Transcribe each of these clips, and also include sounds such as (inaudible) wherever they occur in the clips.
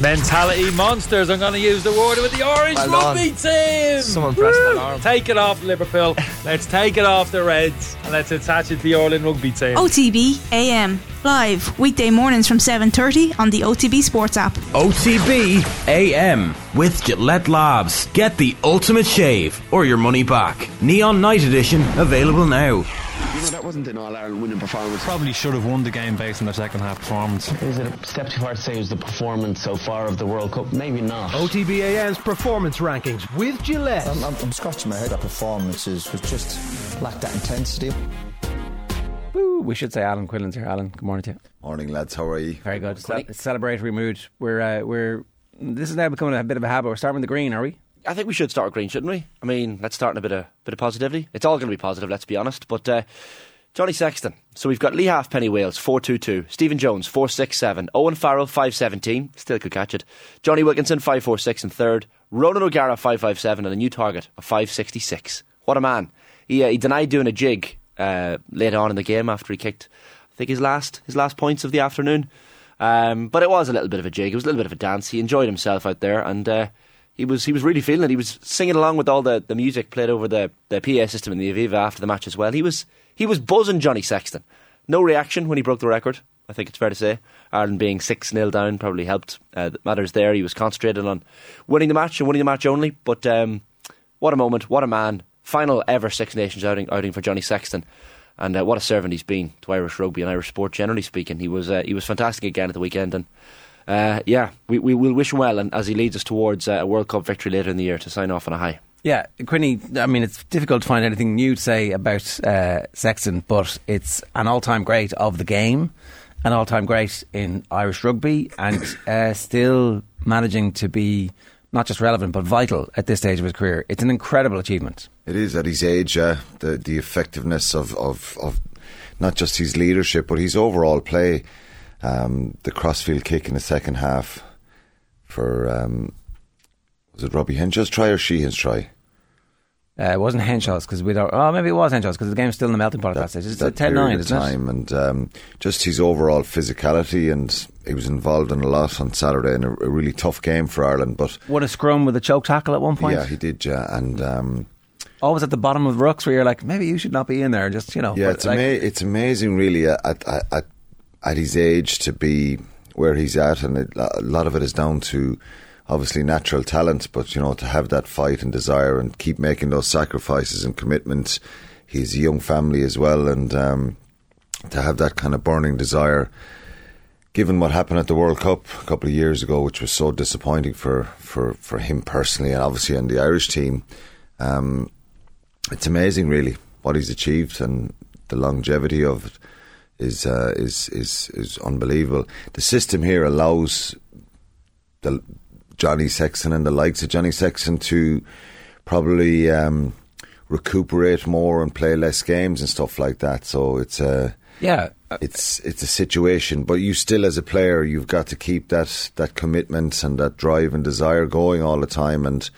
Mentality monsters. I'm going to use the word with the orange Well rugby team. Someone press that arm. Take it off Liverpool. let's take it off the Reds and let's attach it to the Orlin rugby team. OTB AM live weekday mornings from 7:30 on the OTB Sports app. OTB AM with Gillette Labs. Get the ultimate shave or your money back. Neon Night Edition available now. You know, that wasn't an All Ireland winning performance. Probably should have won the game based on their second half performance. Is it a step too far to say it was the performance so far of the World Cup? Maybe not. OTBAM's performance rankings with Gillette. I'm, I'm, I'm scratching my head. That performances was just lacked that intensity. Ooh, we should say Alan Quinlan's here. Alan, good morning to you. Morning, lads. How are you? Very good. Ce- celebratory mood. We're uh, we're. This is now becoming a bit of a habit. We're starting with the green, are we? I think we should start green, shouldn't we? I mean, let's start in a bit of bit of positivity. It's all going to be positive, let's be honest. But uh, Johnny Sexton. So we've got Lee Halfpenny Wales four two two, Stephen Jones four six seven, Owen Farrell five seventeen, still could catch it. Jonny Wilkinson five four six in third, Ronan O'Gara five five seven, and a new target of five sixty six. What a man! He uh, he denied doing a jig uh, later on in the game after he kicked, I think his last his last points of the afternoon. Um, but it was a little bit of a jig. It was a little bit of a dance. He enjoyed himself out there, and uh, he was he was really feeling it. He was singing along with all the, the music played over the, the PA system in the Aviva after the match as well. He was he was buzzing Johnny Sexton. No reaction when he broke the record. I think it's fair to say Ireland being six 0 down probably helped uh, matters there. He was concentrated on winning the match and winning the match only. But um, what a moment! What a man! Final ever Six Nations outing outing for Johnny Sexton. And uh, what a servant he's been to Irish rugby and Irish sport generally speaking. He was uh, he was fantastic again at the weekend, and uh, yeah, we we will wish him well, and as he leads us towards uh, a World Cup victory later in the year to sign off on a high. Yeah, Quinny. I mean, it's difficult to find anything new to say about uh, Sexton, but it's an all-time great of the game, an all-time great in Irish rugby, and uh, still managing to be not just relevant but vital at this stage of his career. It's an incredible achievement. It is at his age, uh, the the effectiveness of, of, of not just his leadership but his overall play. Um, the crossfield kick in the second half for um, was it Robbie Henshaw's try or Sheehan's try? Uh, it wasn't Henshaw's because we don't. Oh, maybe it was Henshaw's because the game's still in the melting pot at that stage. It's that a 10 period 9, of isn't time, and um, just his overall physicality, and he was involved in a lot on Saturday in a, a really tough game for Ireland. But What a scrum with a choke tackle at one point. yeah, he did, yeah, and. Um, Always at the bottom of rucks where you're like, maybe you should not be in there. Just, you know. Yeah, it's, like, ama- it's amazing, really, at, at, at, at his age to be where he's at, and it, a lot of it is down to obviously natural talent, but you know, to have that fight and desire and keep making those sacrifices and commitments. He's a young family as well, and um, to have that kind of burning desire. Given what happened at the World Cup a couple of years ago, which was so disappointing for, for, for him personally and obviously on the Irish team, um, it's amazing, really, what he's achieved and the longevity of it is uh, is is is unbelievable. The system here allows the Johnny Sexton and the likes of Johnny Sexton to probably um, recuperate more and play less games and stuff like that. So it's a Yeah. it's it's a situation, but you still, as a player, you've got to keep that that commitment and that drive and desire going all the time. And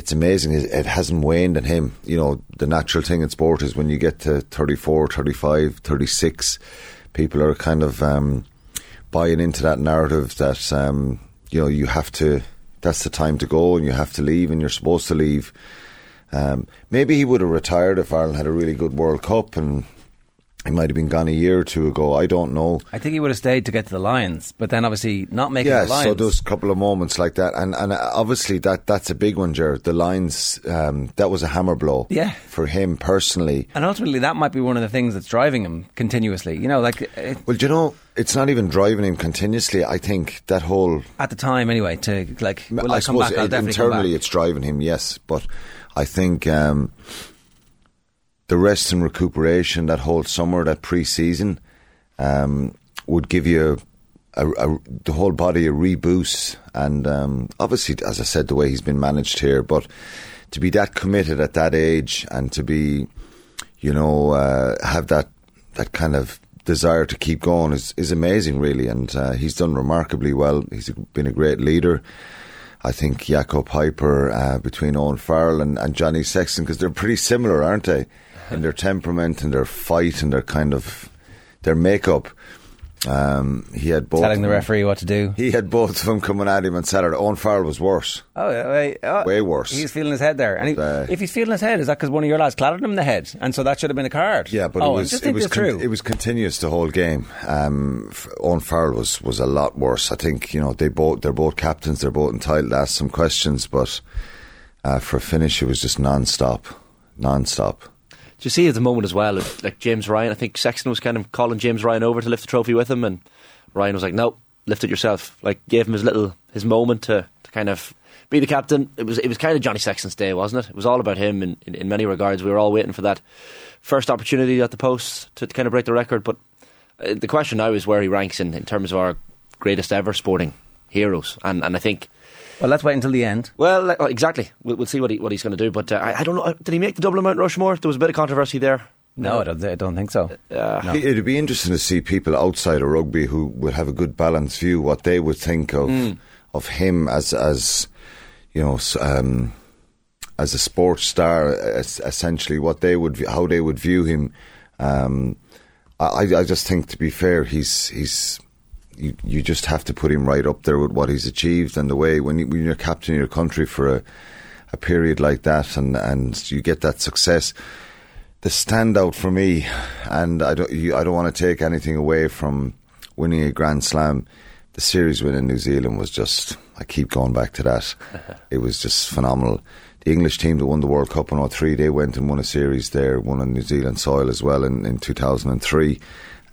it's amazing; it, hasn't waned in him. You know, the natural thing in sport is when you get to 34, 35, 36, people are kind of um, buying into that narrative that um, you know you have to. That's the time to go, and you have to leave, and you're supposed to leave. Um, maybe he would have retired if Ireland had a really good World Cup and he might have been gone a year or two ago. I don't know. I think he would have stayed to get to the Lions, but then obviously not making Yeah, the Lions. so there's a couple of moments like that, and and obviously that that's a big one, Jared. The Lions, um, that was a hammer blow. Yeah. for him personally. and ultimately, that might be one of the things that's driving him continuously. You know, like uh, Well, do you know, it's not even driving him continuously. I think that whole at the time, anyway. To like, I, I suppose back? It- internally it's driving him, yes. But I think um, the rest and recuperation that whole summer, that pre-season, um, would give you a, a, the whole body a reboost. And um, obviously, as I said, the way he's been managed here, but to be that committed at that age and to be, you know, uh, have that that kind of desire to keep going is, is amazing, really. And uh, he's done remarkably well. He's been a great leader. I think Jaco Peyper uh, between Owen Farrell and, and Johnny Sexton because they're pretty similar, aren't they? In their temperament and their fight and their kind of their makeup. Um, he had both Telling the referee what to do. He had both of them coming at him on Saturday. Owen Farrell was worse. Oh, yeah, oh, Way worse. He's feeling his head there. And he, Uh, if he's feeling his head, is that because one of your lads clattered him in the head? And so that should have been a card? Yeah, but oh, it was it was through. it was continuous the whole game. Um, Owen Farrell was was a lot worse. I think you know they both they're both captains. They're both entitled to ask some questions, but uh, for a finish, it was just non-stop, non-stop. Do you see at the moment as well, like James Ryan? I think Sexton was kind of calling James Ryan over to lift the trophy with him, and Ryan was like, "No, lift it yourself." Like gave him his little his moment to, to kind of be the captain. It was it was kind of Johnny Sexton's day, wasn't it? It was all about him in, in, in many regards. We were all waiting for that first opportunity at the post to, to kind of break the record. But uh, the question now is where he ranks in, in terms of our greatest ever sporting heroes, and and I think. Well, let's wait until the end. Well, exactly. We'll, we'll see what he, what he's going to do. But uh, I, I don't know. Did he make the Dublin Mount Rushmore? There was a bit of controversy there. No, I don't, I don't think so. Uh, No. It'd be interesting to see people outside of rugby who would have a good balanced view what they would think of Hmm. of him as as you know um, as a sports star. es- Essentially, what they would how they would view him. Um, I, I just think, to be fair, he's he's you, you just have to put him right up there with what he's achieved and the way when, you, when you're captain of your country for a, a period like that and, and you get that success. The standout for me, and I don't you, I don't want to take anything away from winning a Grand Slam. The series win in New Zealand was just I keep going back to that. (laughs) it was just phenomenal. The English team that won the World Cup in 03, they went and won a series there, won on New Zealand soil as well in, in 2003.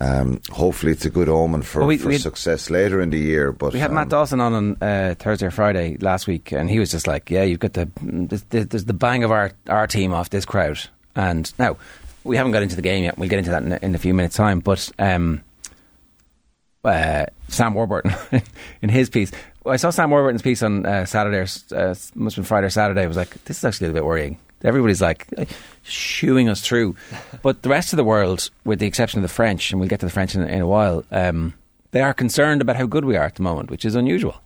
Um, hopefully, it's a good omen for, Well, we- for success later in the year. But We had Matt um, Dawson on on uh, Thursday or Friday last week, and he was just like, "Yeah, you've got the there's, the bang of our our team off this crowd." And now we haven't got into the game yet. We'll get into that in a, in a few minutes' time. But um, uh, Sam Warburton (laughs) in his piece, I saw Sam Warburton's piece on uh, Saturday, or, uh, must have been Friday or Saturday. I was like, "This is actually a little bit worrying." Everybody's like uh, shooing us through, (laughs) but the rest of the world, with the exception of the French, and we'll get to the French in, in a while, um, they are concerned about how good we are at the moment, which is unusual.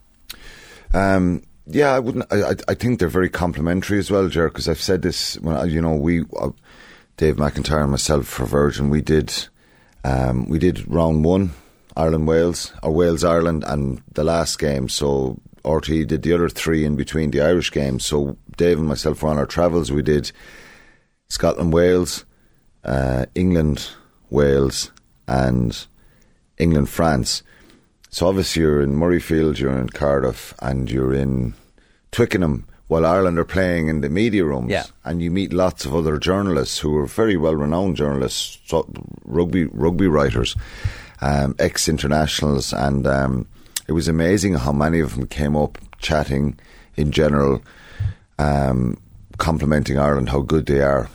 Um, yeah, I wouldn't. I, I, think they're very complimentary as well, Jer. Because I've said this when you know we, uh, Dave McIntyre and myself for Virgin, we did, um, we did round one, Ireland Wales or Wales Ireland, and the last game. So RT did the other three in between the Irish games. So Dave and myself were on our travels. We did Scotland Wales, uh, England Wales, and England France. So obviously you're in Murrayfield, you're in Cardiff, and you're in Twickenham while Ireland are playing in the media rooms. Yeah. And you meet lots of other journalists who are very well renowned journalists, rugby rugby writers, um, ex internationals, and um, it was amazing how many of them came up chatting in general, um, complimenting Ireland how good they are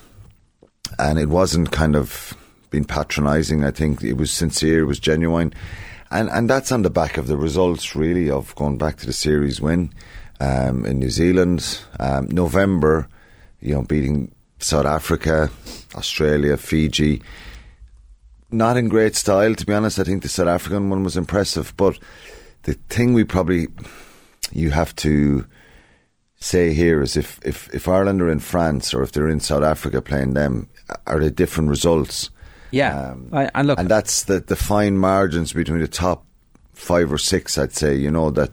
and it wasn't kind of being patronising. I think it was sincere, it was genuine, and and that's on the back of the results, really, of going back to the series win um, in New Zealand, um, November, you know, beating South Africa, Australia, Fiji. Not in great style, to be honest. I think the South African one was impressive, but the thing we probably you have to say here is if, if, if Ireland are in France or if they're in South Africa playing them, are they different results? Yeah, Um, I, and look, And that's the, the fine margins between the top five or six, I'd say, you know, that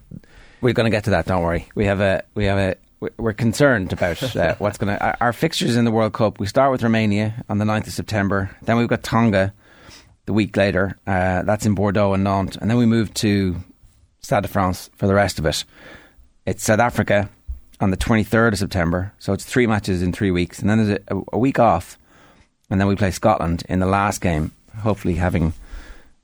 we're going to get to that. Don't worry. We have a we have a we- we're concerned about uh, (laughs) what's going to our, our fixtures in the World Cup. We start with Romania on the 9th of September. Then we've got Tonga the week later. Uh, that's in Bordeaux and Nantes, and then we move to Stade de France for the rest of it. It's South Africa on the 23rd of September. So it's three matches in three weeks, and then there's a, a week off, and then we play Scotland in the last game. Hopefully, having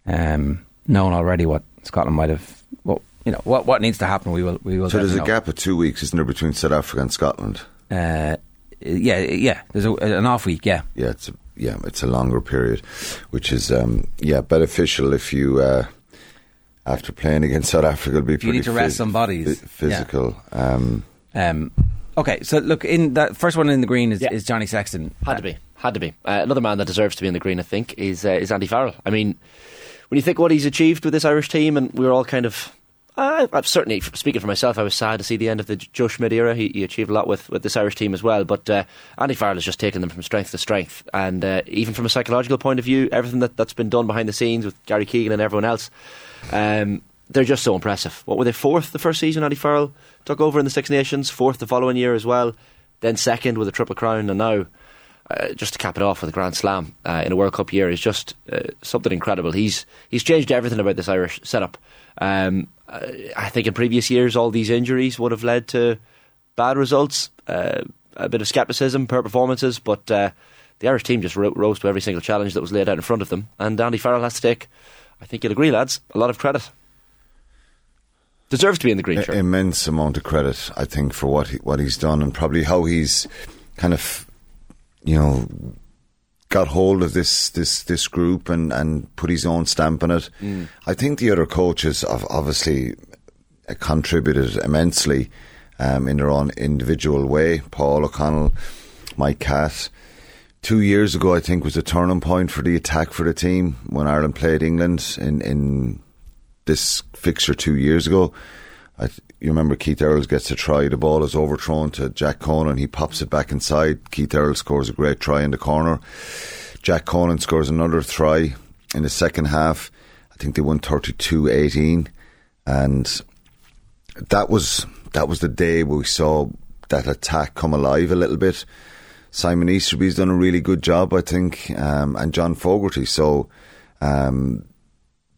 um, known already what Scotland might have, what you know, what what needs to happen. We will. We will. so there's a know. gap of two weeks, isn't there, between South Africa and Scotland? Uh, yeah, yeah. There's a, an off week. Yeah, Yeah, it's a, yeah, it's a longer period, which is um, yeah beneficial if you uh, after playing against South Africa, it'll be you need to rest some bodies. phy- physical. Um, Um, okay, so look in that first one in the green is, Yeah. is Johnny Sexton. Had to be. Had to be. Uh, another man that deserves to be in the green, I think, is uh, is Andy Farrell. I mean, when you think what he's achieved with this Irish team, and we were all kind of Uh, I'm certainly speaking for myself. I was sad to see the end of the Joe Schmidt era. He, he achieved a lot with, with this Irish team as well. But uh, Andy Farrell has just taken them from strength to strength, and uh, even from a psychological point of view, everything that, that's been done behind the scenes with Gary Keegan and everyone else, um, they're just so impressive. What were they fourth the first season? Andy Farrell took over in the Six Nations, fourth the following year as well, then second with a triple crown, and now. Uh, just to cap it off with a Grand Slam uh, in a World Cup year is just uh, something incredible. He's he's changed everything about this Irish setup. Um, I think in previous years, all these injuries would have led to bad results, uh, a bit of scepticism per performances, but uh, the Irish team just ro- rose to every single challenge that was laid out in front of them. And Andy Farrell has to take, I think you'll agree, lads, a lot of credit. Deserves to be in the green shirt. Immense amount of credit, I think, for what he, what he's done and probably how he's kind of, you know, got hold of this this this group and and put his own stamp on it. Mm. I think the other coaches have obviously contributed immensely um, in their own individual way. Paul O'Connell, Mike Catt. Two years ago, I think, was a turning point for the attack for the team when Ireland played England in in this fixture two years ago. I, you remember Keith Earls gets a try, the ball is overthrown to Jack Conan, he pops it back inside. Keith Earls scores a great try in the corner. Jack Conan scores another try in the second half. I think they won 32-18 and that was that was the day where we saw that attack come alive a little bit. Simon Easterby's done a really good job, I think, um, and John Fogarty. So um,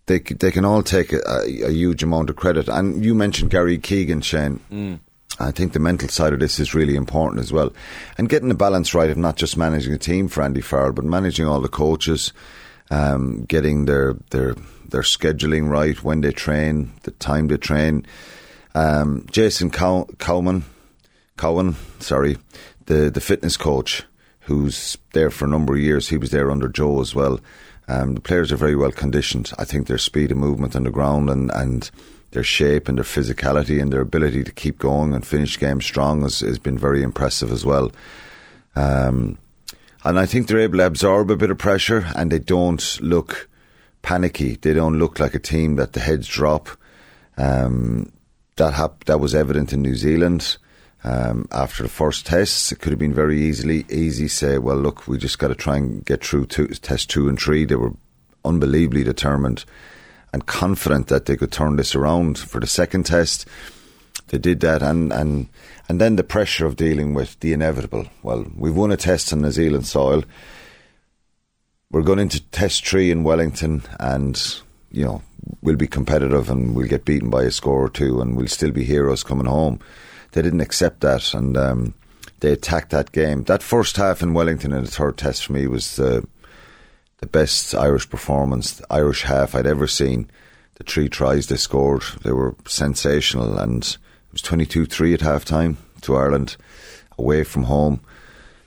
they they can all take a, a, huge amount of credit. And you mentioned Gary Keegan, Shane. Mm. I think the mental side of this is really important as well, and getting the balance right of not just managing a team for Andy Farrell, but managing all the coaches, um, getting their their their scheduling right when they train, the time they train. Um, Jason Cow- Cowman, Cowan, sorry, the the fitness coach who's there for a number of years. He was there under Joe as well. Um, the players are very well conditioned. I think their speed of movement on the ground and, and their shape and their physicality and their ability to keep going and finish games strong has, has been very impressive as well. Um, and I think they're able to absorb a bit of pressure and they don't look panicky. They don't look like a team that the heads drop. Um, that hap- that was evident in New Zealand. Um, after the first tests, it could have been very easily easy. Say, well, look, we just got to try and get through two, test two and three. They were unbelievably determined and confident that they could turn this around for the second test. They did that, and and and then the pressure of dealing with the inevitable. Well, we've won a test on New Zealand soil. We're going into test three in Wellington, and you know we'll be competitive, and we'll get beaten by a score or two, and we'll still be heroes coming home they didn't accept that and um, they attacked that game. That first half in Wellington in the third test for me was the the best Irish performance, Irish half I'd ever seen. The three tries they scored, they were sensational, and it was 22 3 at half time to Ireland away from home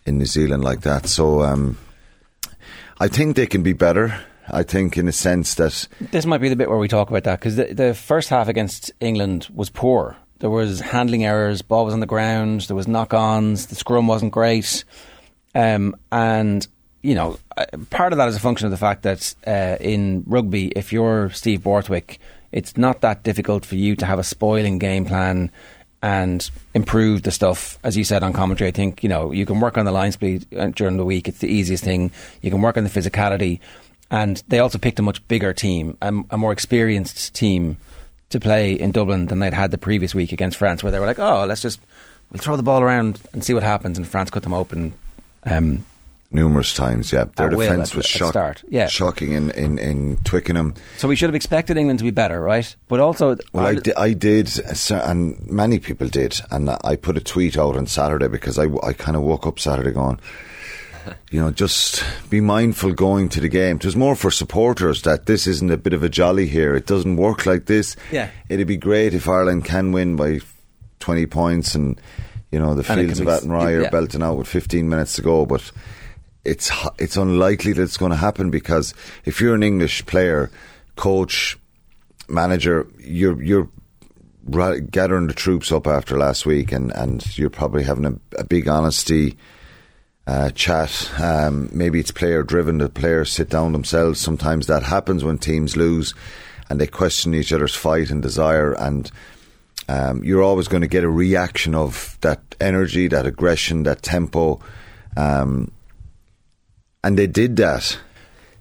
in New Zealand like that. So um, I think they can be better. I think, in a sense that this might be the bit where we talk about that because the, the first half against England was poor. There was handling errors. Ball was on the ground. There was knock-ons. The scrum wasn't great, um, and you know, uh, part of that is a function of the fact that uh, in rugby, if you're Steve Borthwick, it's not that difficult for you to have a spoiling game plan and improve the stuff. As you said on commentary, I think you know you can work on the line speed uh, during the week. It's the easiest thing. You can work on the physicality, and they also picked a much bigger team, a, a more experienced team to play in Dublin than they'd had the previous week against France, where they were like, "Oh, let's just we'll throw the ball around and see what happens," and France cut them open. Um, Numerous times, yeah. Their defence was shock, start. Yeah. shocking in, in, in Twickenham. So we should have expected England to be better, right? But also. Well, I, di- I did, and many people did. And I put a tweet out on Saturday because I, I kind of woke up Saturday going, (laughs) you know, just be mindful going to the game. It was more for supporters that this isn't a bit of a jolly here. It doesn't work like this. Yeah. It'd be great if Ireland can win by 20 points and, you know, the fields of Athenry are yeah. belting out with 15 minutes to go. But it's, it's unlikely that it's going to happen because if you're an English player, coach, manager, you're, you're, gathering the troops up after last week and, and you're probably having a, a big honesty uh, chat. Um, maybe it's player driven. The players sit down themselves. Sometimes that happens when teams lose, and they question each other's fight and desire, and um, you're always going to get a reaction of that energy, that aggression, that tempo, um, and they did that.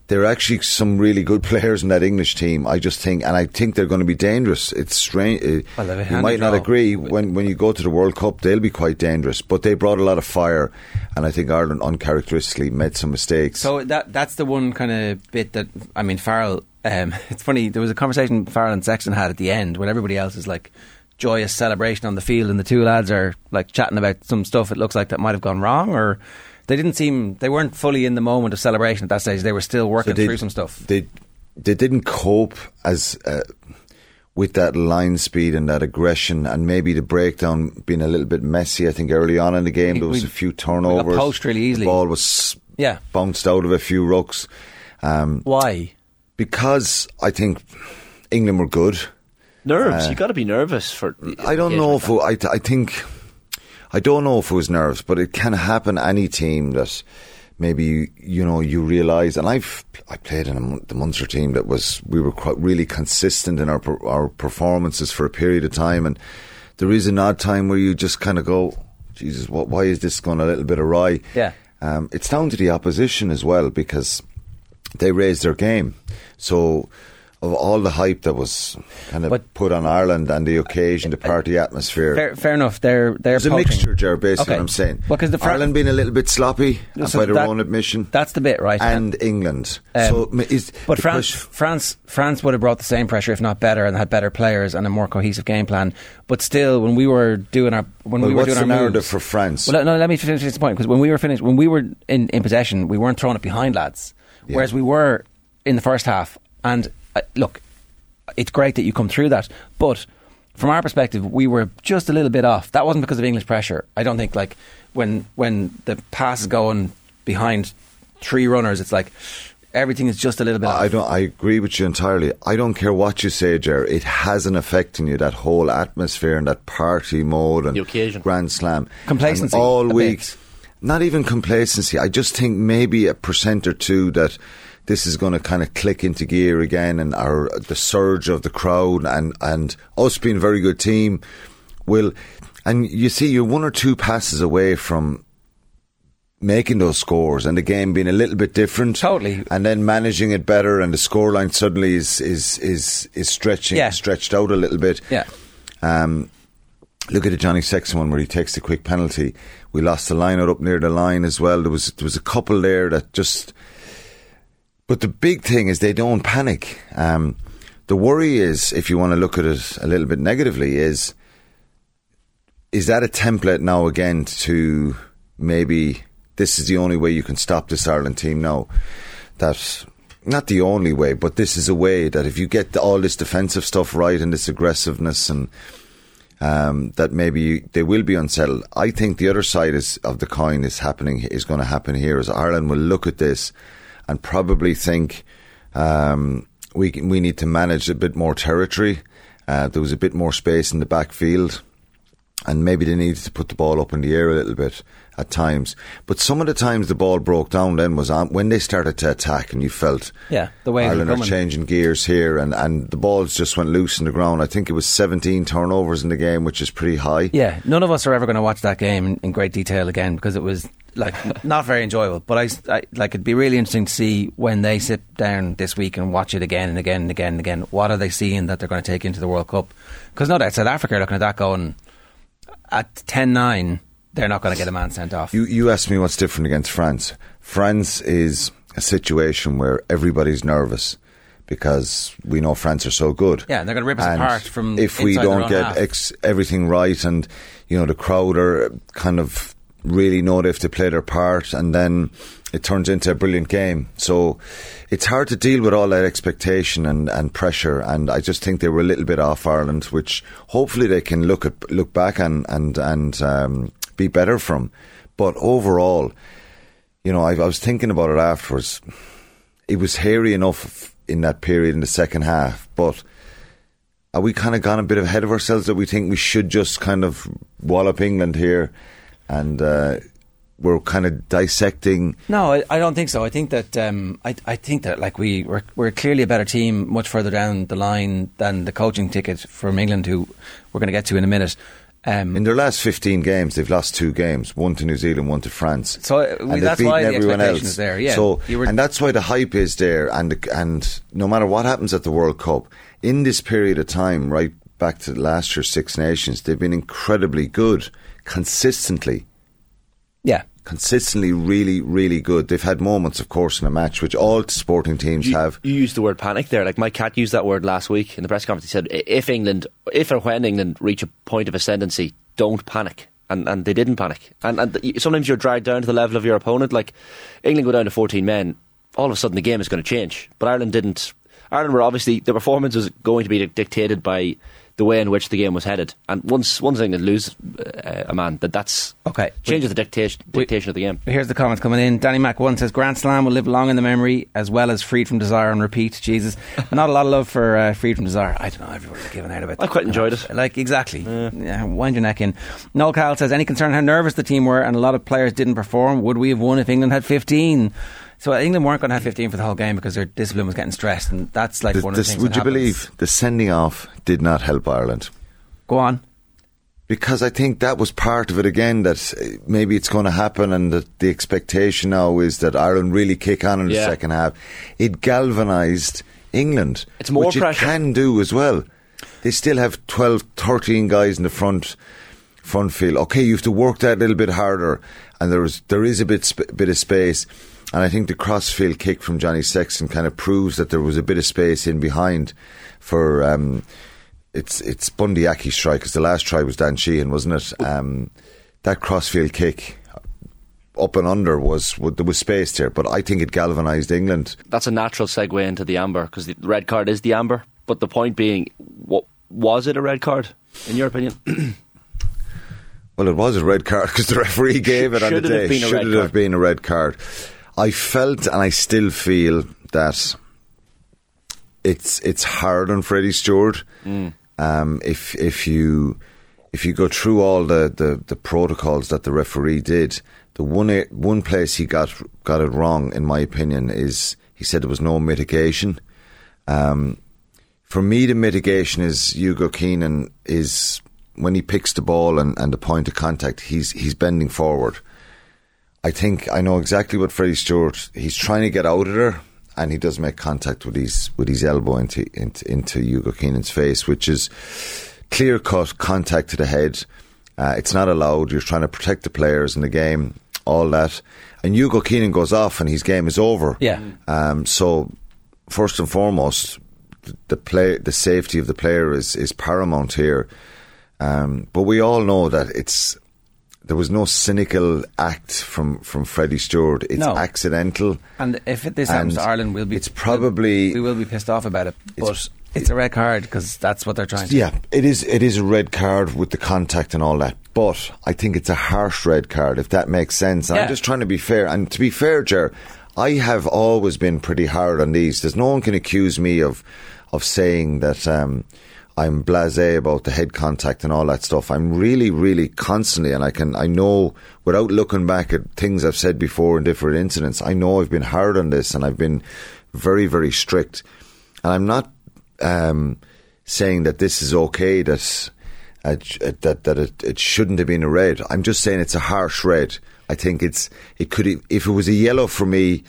There are actually some really good (laughs) players in that English team. I just think, and I think they're going to be dangerous. It's strange. uh, Well, you might not agree when when you go to the World Cup, they'll be quite dangerous. But they brought a lot of fire, and I think Ireland uncharacteristically made some mistakes. So that that's the one kind of bit that I mean, Farrell. Um, (laughs) it's funny. There was a conversation Farrell and Sexton had at the end when everybody else is like joyous celebration on the field, and the two lads are like chatting about some stuff. It looks like that might have gone wrong, or they didn't seem they weren't fully in the moment of celebration at that stage. They were still working they- through some stuff. They they didn't cope as uh, with that line speed and that aggression, and maybe the breakdown being a little bit messy. I think early on in the game there was we- a few we turnovers. poached really easily. The ball was Yeah. bounced out of a few rucks. Um, Why? because I think England were good. Nerves. Uh, you got to be nervous for. I don't know if it, I, I think I don't know if it was nerves, but it can happen any team that maybe you, you know you realise. And I've I played in a, the Munster team that was we were quite really consistent in our our performances for a period of time, and there is an odd time where you just kind of go, Jesus, what? Why is this going a little bit awry? Yeah. Um, it's down to the opposition as well because they raised their game. So, of all the hype that was kind of But- put on Ireland and the occasion, the party atmosphere, Fair, fair enough. They're they're there's a mixture, Ger, basically, Okay. what I'm saying. Well, 'cause the Fran- Ireland being a little bit sloppy, uh, So by their that- own admission, That's the bit, right? and England. Um, so, is But France, question- France, France would have brought the same pressure, if not better, and had better players and a more cohesive game plan. But still, when we were doing our when well, we were doing our narrative moves, for France? well, no, let me finish this point because when we were finished, when we were in, in possession, we weren't throwing it behind lads, Yeah. whereas we were in the first half. And uh, look, it's great that you come through that, but from our perspective, we were just a little bit off. That wasn't because of English pressure. I don't think like when when the pass is going behind three runners, it's like everything is just a little bit. I off. don't. I agree with you entirely. I don't care what you say, Ger. It has an effect on you. That whole atmosphere and that party mode and The occasion. Grand Slam, Complacency, And all a week. bit. Not even complacency. I just think maybe a percent or two that this is going to kind of click into gear again, and our the surge of the crowd and and us being a very good team will. And you see, you're one or two passes away from making those scores and the game being a little bit different. Totally. And then managing it better and the scoreline suddenly is is is is stretching Yeah. stretched out a little bit. Yeah. Um look at the Johnny Sexton one where he takes the quick penalty. We lost the line out up near the line as well. There was there was a couple there that just but the big thing is they don't panic. Um, the worry is, if you want to look at it a little bit negatively, is is that a template now again to maybe this is the only way you can stop this Ireland team now? That's not the only way, but this is a way that if you get all this defensive stuff right and this aggressiveness and um, that maybe they will be unsettled. I think the other side is of the coin is happening is going to happen here. Is Ireland will look at this and probably think um, we we need to manage a bit more territory. Uh, there was a bit more space in the backfield, and maybe they needed to put the ball up in the air a little bit at times. But some of the times the ball broke down then was on, when they started to attack, and you felt Yeah, the way Ireland are changing gears here, and, and the balls just went loose in the ground. I think it was 17 turnovers in the game, which is pretty high. Yeah, none of us are ever going to watch that game in, in great detail again because it was like not very enjoyable. But I, I like it'd be really interesting to see when they sit down this week and watch it again and again and again and again. What are they seeing that they're going to take into the World Cup? Because no doubt South Africa are looking at that going at 10-9, They're not going to get a man sent off. You you asked me what's different against France. France is a situation where everybody's nervous because we know France are so good. Yeah, and they're gonna rip us And apart from if we don't get ex- everything right, and you know the crowd are kind of really know if they play their part, and then it turns into a brilliant game. So it's hard to deal with all that expectation and, and pressure. And I just think they were a little bit off Ireland, which hopefully they can look at look back and and and um, be better from. But overall, you know, I, I was thinking about it afterwards. It was hairy enough in that period in the second half, but are we kind of gone a bit ahead of ourselves that we think we should just kind of wallop England here and uh, we're kind of dissecting. No, I, I don't think so. I think that um, I, I think that like we we're, we're clearly a better team much further down the line than the coaching ticket from England, who we're going to get to in a minute. Um, In their last 15 games, they've lost two games, one to New Zealand, one to France. So, uh, and that's why the everyone expectation else. is there, yeah. So, were- and that's why the hype is there. And and no matter what happens at the World Cup, in this period of time, right back to last year's Six Nations, they've been incredibly good, consistently. yeah, Consistently, really, really good. They've had moments, of course, in a match, which all sporting teams You, have. you used the word panic there. Like Mike Catt used that word last week in the press conference. He said, "If England, if or when England reach a point of ascendancy, don't panic." And and they didn't panic. And and sometimes you're dragged down to the level of your opponent. Like England go down to 14 men, all of a sudden the game is going to change. But Ireland didn't. Ireland were obviously the performance was going to be dictated by the way in which the game was headed. And once once England lose uh, a man, that that's Okay. changes the dictation dictation of the game. Here's the comments coming in. Danny Mac one says Grand Slam will live long in the memory as well as Freed from Desire and repeat. Jesus, (laughs) not a lot of love for uh, Freed from Desire. I don't know. Everybody's giving out about. I quite enjoyed it. Like exactly. Yeah. wind your neck in. Noel Kyle says any concern how nervous the team were and a lot of players didn't perform. Would we have won if England had 15? So uh, England weren't going to have 15 for the whole game because their discipline was getting stressed, and that's like This- one of the this- things. would that you happens. believe the sending off did not help Ireland? Go on. Because I think that was part of it again. That uh, maybe it's going to happen, and that the expectation now is that Ireland really kick on in the Yeah. second half. It galvanised England. It's more which pressure. It can do as well. They still have 12, 13 guys in the front front field. Okay, you have to work that a little bit harder, and there is there is a bit sp- bit of space. And I think the crossfield kick from Johnny Sexton kind of proves that there was a bit of space in behind for. Um, it's it's Bundee Aki's try because the last try was Dan Sheehan, wasn't it? Um, that crossfield kick up and under was, was there was space there, but I think it galvanised England. that's a natural segue into the amber because the red card is the amber. But the point being, what was it a red card in your opinion? Well, it was a red card because the referee gave it on the Should it have day. Should it have been a red card? I felt and I still feel that it's it's hard on Freddie Steward. Mm. Um, if if you if you go through all the, the, the protocols that the referee did, the one one place he got got it wrong, in my opinion, is he said there was no mitigation. Um, for me, the mitigation is Hugo Keenan is when he picks the ball and, and the point of contact, he's he's bending forward. I think I know exactly what Freddie Steward. He's trying to get out of there, and he does make contact with his with his elbow into into, into Hugo Keenan's face, which is clear cut contact to the head. Uh, it's not allowed. You're trying to protect the players in the game, all that. And Hugo Keenan goes off, and his game is over. Yeah. Um, so first and foremost, the- the play, the safety of the player is is paramount here. Um, but we all know that it's there was no cynical act from from Freddie Steward. It's No. accidental. And if this happens to Ireland, we'll be. it's probably- we will be pissed off about it. But it's, a red card because that's what they're trying to. Yeah, it is. It is a red card with the contact and all that. But I think it's a harsh red card, if that makes sense. Yeah. I'm just trying to be fair. And to be fair, Ger, I have always been pretty hard on these. There's no one can accuse me of of saying that um, I'm blasé about the head contact and all that stuff. I'm really, really constantly, and I can, I know without looking back at things I've said before in different incidents, I know I've been hard on this and I've been very, very strict. And I'm not um, saying that this is okay, that uh, that that it, it shouldn't have been a red. I'm just saying it's a harsh red. I think it's it could if it was a yellow for me.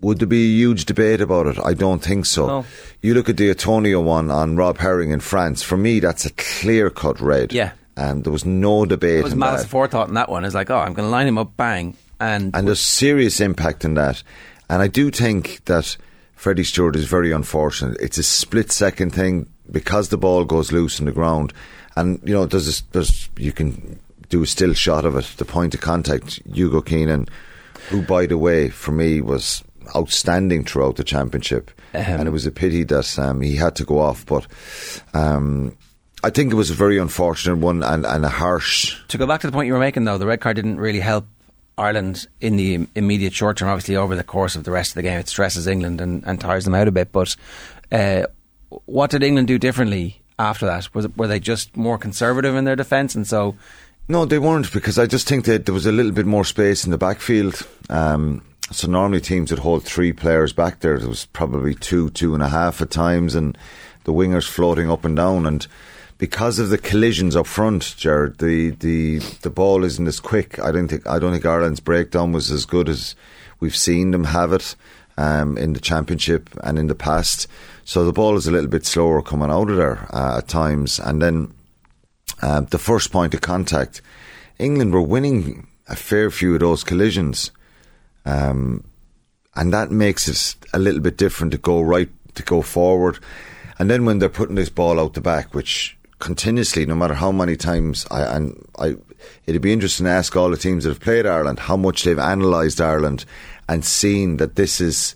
Would there be a huge debate about it? I don't think so. No. You look at the Atonio one on Rob Herring in France. For me, that's a clear cut red. Yeah. and there was no debate. It was malice forethought in that one. It's like, oh, I'm going to line him up, bang, and and there's serious impact in that. And I do think that Freddie Steward is very unfortunate. It's a split second thing because the ball goes loose in the ground, and you know there's a, there's you can do a still shot of it. The point of contact, Hugo Keenan, who by the way for me was outstanding throughout the championship, Ahem. and it was a pity that um, he had to go off, but. Um, I think it was a very unfortunate one and, and a harsh To go back to the point you were making, though, the red card didn't really help Ireland in the immediate short term. Obviously, over the course of the rest of the game, it stresses England and, and tires them out a bit. But uh, what did England do differently after that? Was were they just more conservative in their defence, and so No, they weren't because I just think that there was a little bit more space in the backfield. Um, so normally teams would hold three players back there. There was probably two, two and a half at times, and the wingers floating up and down. And because of the collisions up front, Jared, the the the ball isn't as quick. I don't think I don't think Ireland's breakdown was as good as we've seen them have it um, in the championship and in the past. So the ball is a little bit slower coming out of there uh, at times, and then um, the first point of contact, England were winning a fair few of those collisions, um, and that makes it a little bit different to go right to go forward, and then when they're putting this ball out the back, which continuously, no matter how many times I and I, it'd be interesting to ask all the teams that have played Ireland how much they've analysed Ireland and seen that this is,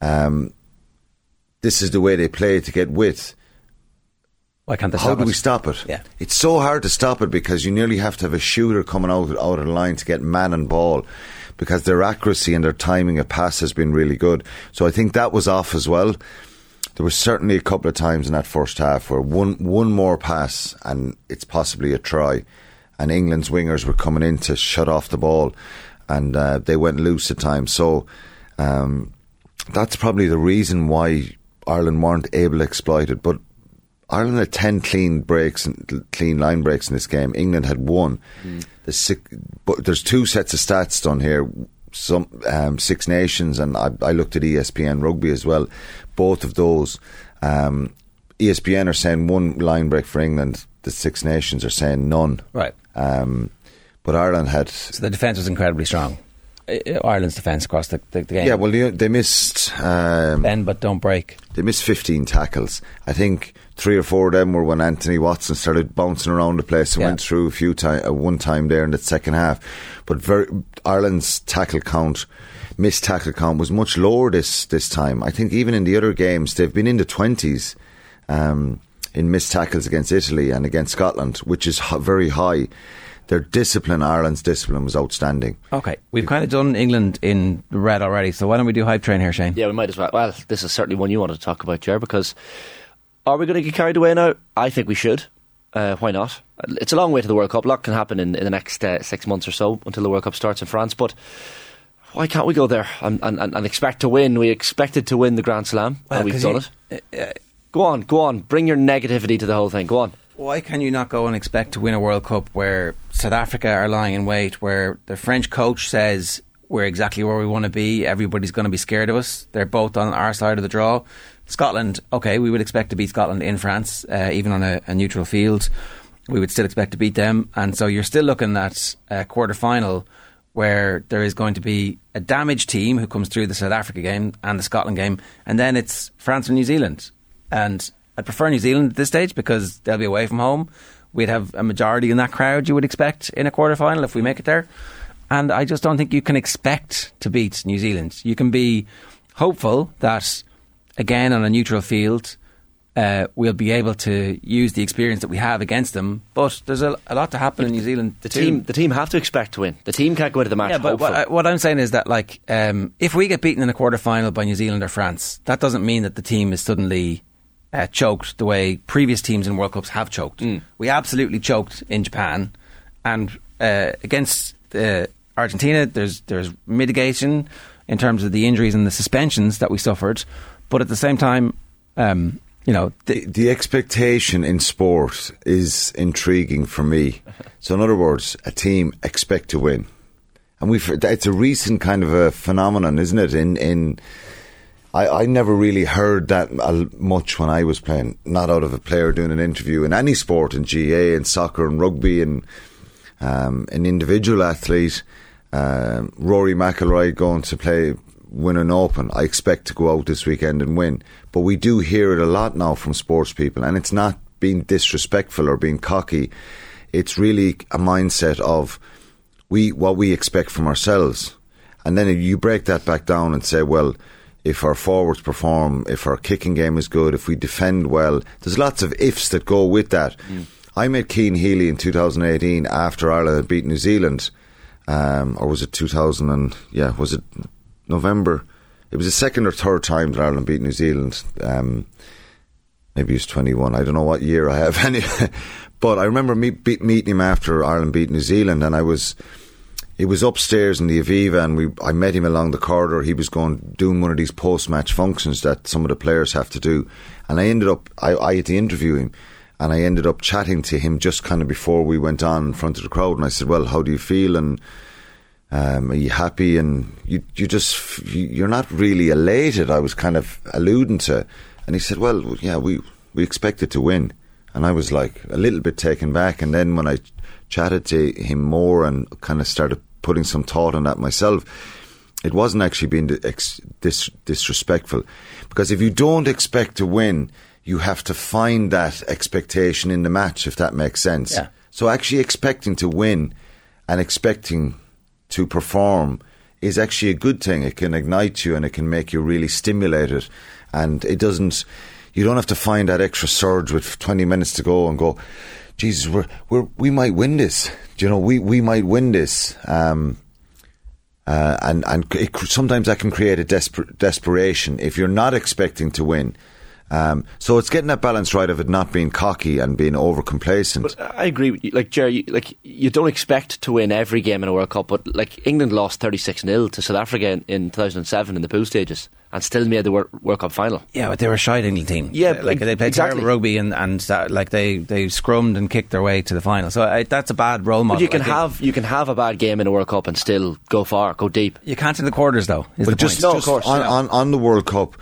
um, this is the way they play to get width. Why can't they How do it? we stop it? Yeah. It's so hard to stop it because you nearly have to have a shooter coming out out of the line to get man and ball because their accuracy and their timing of pass has been really good. So I think that was off as well. There was certainly a couple of times in that first half where one one more pass and it's possibly a try, and England's wingers were coming in to shut off the ball, and uh, they went loose at times. So um, that's probably the reason why Ireland weren't able to exploit it. But Ireland had ten clean breaks and clean line breaks in this game. England had one. There's six, but there's two sets of stats done here. Some um, Six Nations and I, I looked at ESPN Rugby as well. Both of those, um, ESPN are saying one line break for England. The Six Nations are saying none. Right. Um, but Ireland had So the defence was incredibly strong. I- Ireland's defence across the, the, the game. yeah. Well, they, they missed. Um, bend but don't break. They missed 15 tackles. I think three or four of them were when Anthony Watson started bouncing around the place and Yeah. went through a few time, uh, one time there in the second half. But very, Ireland's tackle count, missed tackle count, was much lower this this time. I think even in the other games they've been in the 20s um, in missed tackles against Italy and against Scotland, which is h- very high. Their discipline, Ireland's discipline, was outstanding. Okay, we've kind of done England in red already, so why don't we do hype train here, Shane? Yeah, we might as well. Well, this is certainly one you wanted to talk about, Jer, because are we going to get carried away now? I think we should. Uh, why not? It's a long way to the World Cup. A lot can happen in, in the next uh, six months or so until the World Cup starts in France. But why can't we go there and, and, and and expect to win? We expected to win the Grand Slam, Well, and we've done you- it. Go on, go on. Bring your negativity to the whole thing. Go on. Why can you not go and expect to win a World Cup where South Africa are lying in wait, where the French coach says we're exactly where we want to be, everybody's going to be scared of us? They're both on our side of the draw. Scotland, okay, we would expect to beat Scotland in France, uh, even on a, a neutral field. We would still expect to beat them. And so you're still looking at a quarter final where there is going to be a damaged team who comes through the South Africa game and the Scotland game, and then it's France and New Zealand. And I'd prefer New Zealand at this stage because they'll be away from home. We'd have a majority in that crowd you would expect in a quarter final if we make it there. And I just don't think you can expect to beat New Zealand. You can be hopeful that, again, on a neutral field, uh, we'll be able to use the experience that we have against them. But there's a, a lot to happen in New Zealand. The too. team, the team have to expect to win. The team can't go into the match. Yeah, but what, I, what I'm saying is that, like, um, if we get beaten in a quarter final by New Zealand or France, that doesn't mean that the team is suddenly uh, choked the way previous teams in World Cups have choked. We absolutely choked in Japan, and uh, against uh, Argentina, there's there's mitigation in terms of the injuries and the suspensions that we suffered, but at the same time, um, you know, The, the expectation in sport is intriguing for me. (laughs) So, in other words, a team expect to win, and we it's a recent kind of a phenomenon, isn't it? In in I, I never really heard that much when I was playing. Not out of a player doing an interview in any sport, in GA, in soccer, and rugby, and um, an individual athlete. Um, Rory McIlroy going to play win an Open. I expect to go out this weekend and win. But we do hear it a lot now from sports people, and it's not being disrespectful or being cocky. It's really a mindset of we what we expect from ourselves, and then you break that back down and say, well. If our forwards perform, if our kicking game is good, if we defend well, there's lots of ifs that go with that. I met Cian Healy in 2018 after Ireland had beat New Zealand, um, or was it 2000? And yeah, was it November? It was the second or third time that Ireland beat New Zealand. Um, maybe he was 21. I don't know what year I have. (laughs) But I remember meet, be, meeting him after Ireland beat New Zealand, and I was. He was upstairs in the Aviva, and we. I met him along the corridor. He was going doing one of these post-match functions that some of the players have to do, and I ended up. I, I had to interview him, and I ended up chatting to him just kind of before we went on in front of the crowd, and I said, "Well, how do you feel?" and um, are you happy? And you, you just, you're not really elated. I was kind of alluding to, and he said, "Well, yeah, we we expected to win," and I was like a little bit taken back. And then when I chatted to him more and kind of started putting some thought on that myself, it wasn't actually being dis- dis- disrespectful, because if you don't expect to win, you have to find that expectation in the match, if that makes sense. Yeah. So actually expecting to win and expecting to perform is actually a good thing. It can ignite you and it can make you really stimulated. And it doesn't, you don't have to find that extra surge with 20 minutes to go and go, Jesus, we're, we're, we might win this. Do you know, we, we might win this. Um, uh, and and it, sometimes that can create a desper- desperation if you're not expecting to win. Um, so it's getting that balance right of it not being cocky and being over complacent. But I agree. With you. Like Jerry, like you don't expect to win every game in a World Cup, but like England lost thirty six 0 to South Africa in, in two thousand seven in the pool stages and still made the World, World Cup final. Yeah, but they were a shite England team. Yeah, like, like, they played exactly. terrible rugby and and that, like they they scrummed and kicked their way to the final. So I, that's a bad role model. But you can have you can have a bad game in a World Cup and still go far, go deep. you can't in the quarters though. Is but the just, point. just on, on, on the World Cup, the,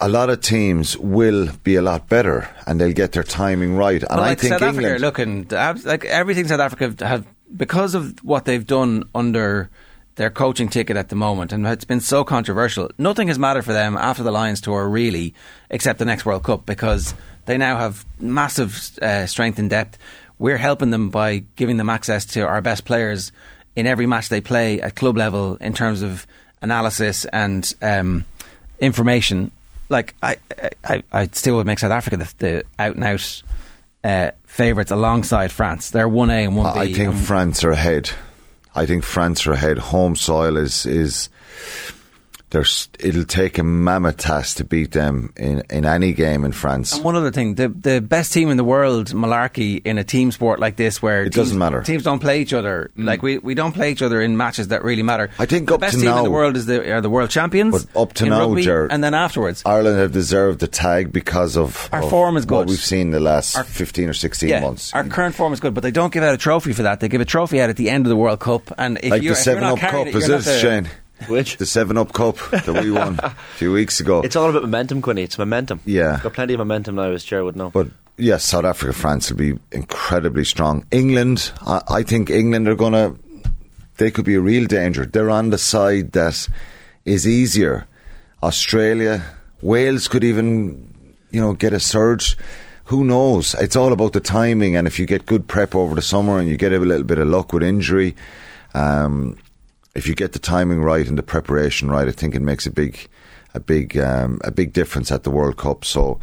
a lot of teams will be a lot better and they'll get their timing right. And Well, I think South England. Africa, are looking like everything South Africa have because of what they've done under their coaching ticket at the moment, and it's been so controversial. Nothing has mattered for them after the Lions tour, really, except the next World Cup because they now have massive uh, strength and depth. We're helping them by giving them access to our best players in every match they play at club level in terms of analysis and um, information. Like I, I, I still would make South Africa the, the out and out uh, favourites alongside France. They're one A and one B. I think Um, France are ahead. I think France are ahead. Home soil is is there's it'll take a mammoth task to beat them in, in any game in France. And one other thing, the the best team in the world, malarkey, in a team sport like this, where It teams, doesn't matter. Mm. Teams don't play each other. Like we, we don't play each other in matches that really matter. I think the up best to team in now- the world is the are the world champions. But up to now, rugby, Jared- and then afterwards, Ireland have deserved the tag because of Our of form is good. What we've seen the last Our- fifteen or sixteen yeah, months. our current form is good, but they don't give out a trophy for that. They give a trophy out at the end of the World Cup, and if like you're, the Seven Up Cup, it, is it, Shane? Which The Seven Up Cup that we won (laughs) a few weeks ago. it's all about momentum, Quinny. It's momentum. Yeah. got plenty of momentum now, as Jerry would know. But yes, South Africa, France will be incredibly strong. England, I, I think England are going to, they could be a real danger. They're on the side that is easier. Australia, Wales could even, you know, get a surge. Who knows? It's all about the timing, and if you get good prep over the summer and you get a little bit of luck with injury, um, if you get the timing right and the preparation right, I think it makes a big, a big, um, a big difference at the World Cup. So,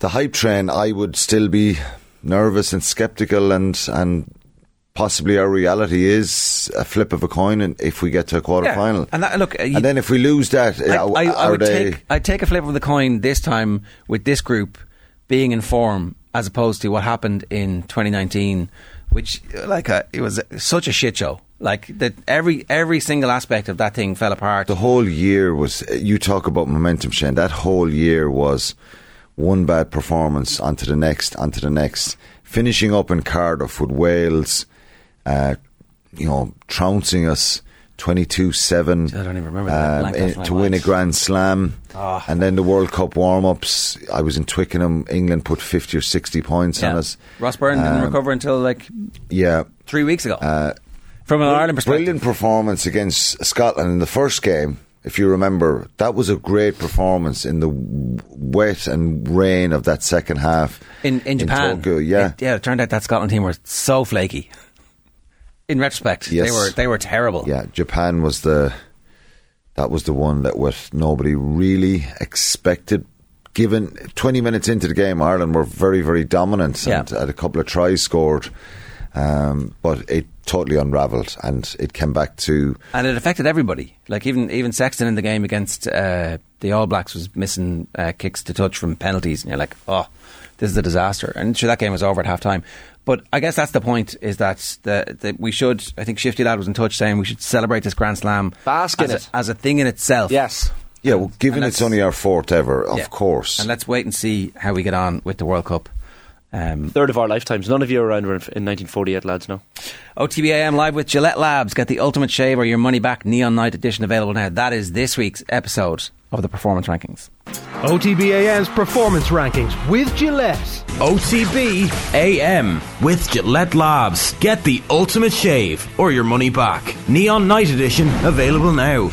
the hype train, I would still be nervous and skeptical, and and possibly our reality is a flip of a coin, and if we get to a quarter Yeah, final, and that, look, uh, you- and then if we lose that, I, uh, I, I would they? take I'd take a flip of the coin this time with this group being in form as opposed to what happened in 2019, which uh, like a, it was such a shit show. Like that, every every single aspect of that thing fell apart. the whole year was you talk about momentum Shane that whole year was one bad performance onto the next onto the next finishing up in Cardiff with Wales uh, you know trouncing us 22-7 I don't even remember that. um, in- off my to win a. Grand Slam Ah. and then the World Cup warm-ups I was in Twickenham England put 50 or 60 points on us Ross Byrne didn't Um, recover until like yeah three weeks ago. uh, From an Ireland perspective, Brilliant performance against Scotland in the first game. If you remember, that was a great performance in the wet and rain of that second half in in Japan. Tokyo, yeah, It, yeah. It turned out that Scotland team were so flaky. In retrospect, Yes. they were they were terrible. yeah. Japan was the that was the one that was nobody really expected. Given twenty minutes into the game, Ireland were very very dominant and Yeah. had a couple of tries scored. Um, but it totally unravelled, and it came back to and it affected everybody. Like even even Sexton in the game against uh, the All Blacks was missing uh, kicks to touch from penalties, and you're like, oh, this is a disaster. And sure, that game was over at half time. But I guess that's the point: is that the, the, we should. I think Shifty Lad was in touch saying we should celebrate this Grand Slam Bask in as, it. A, as a thing in itself. Yes. yeah. Well, given it's only our fourth ever, of Yeah. course. And let's wait and see how we get on with the World Cup. Um, Third of our lifetimes. None of you around were around in 1948, lads, no? OTBAM live with Gillette Labs. Get the ultimate shave or your money back Neon Night edition available now. That is this week's episode of the Performance Rankings. OTBAM's performance rankings with Gillette. OTB AM with Gillette Labs. Get the ultimate shave or your money back. Neon Night Edition available now.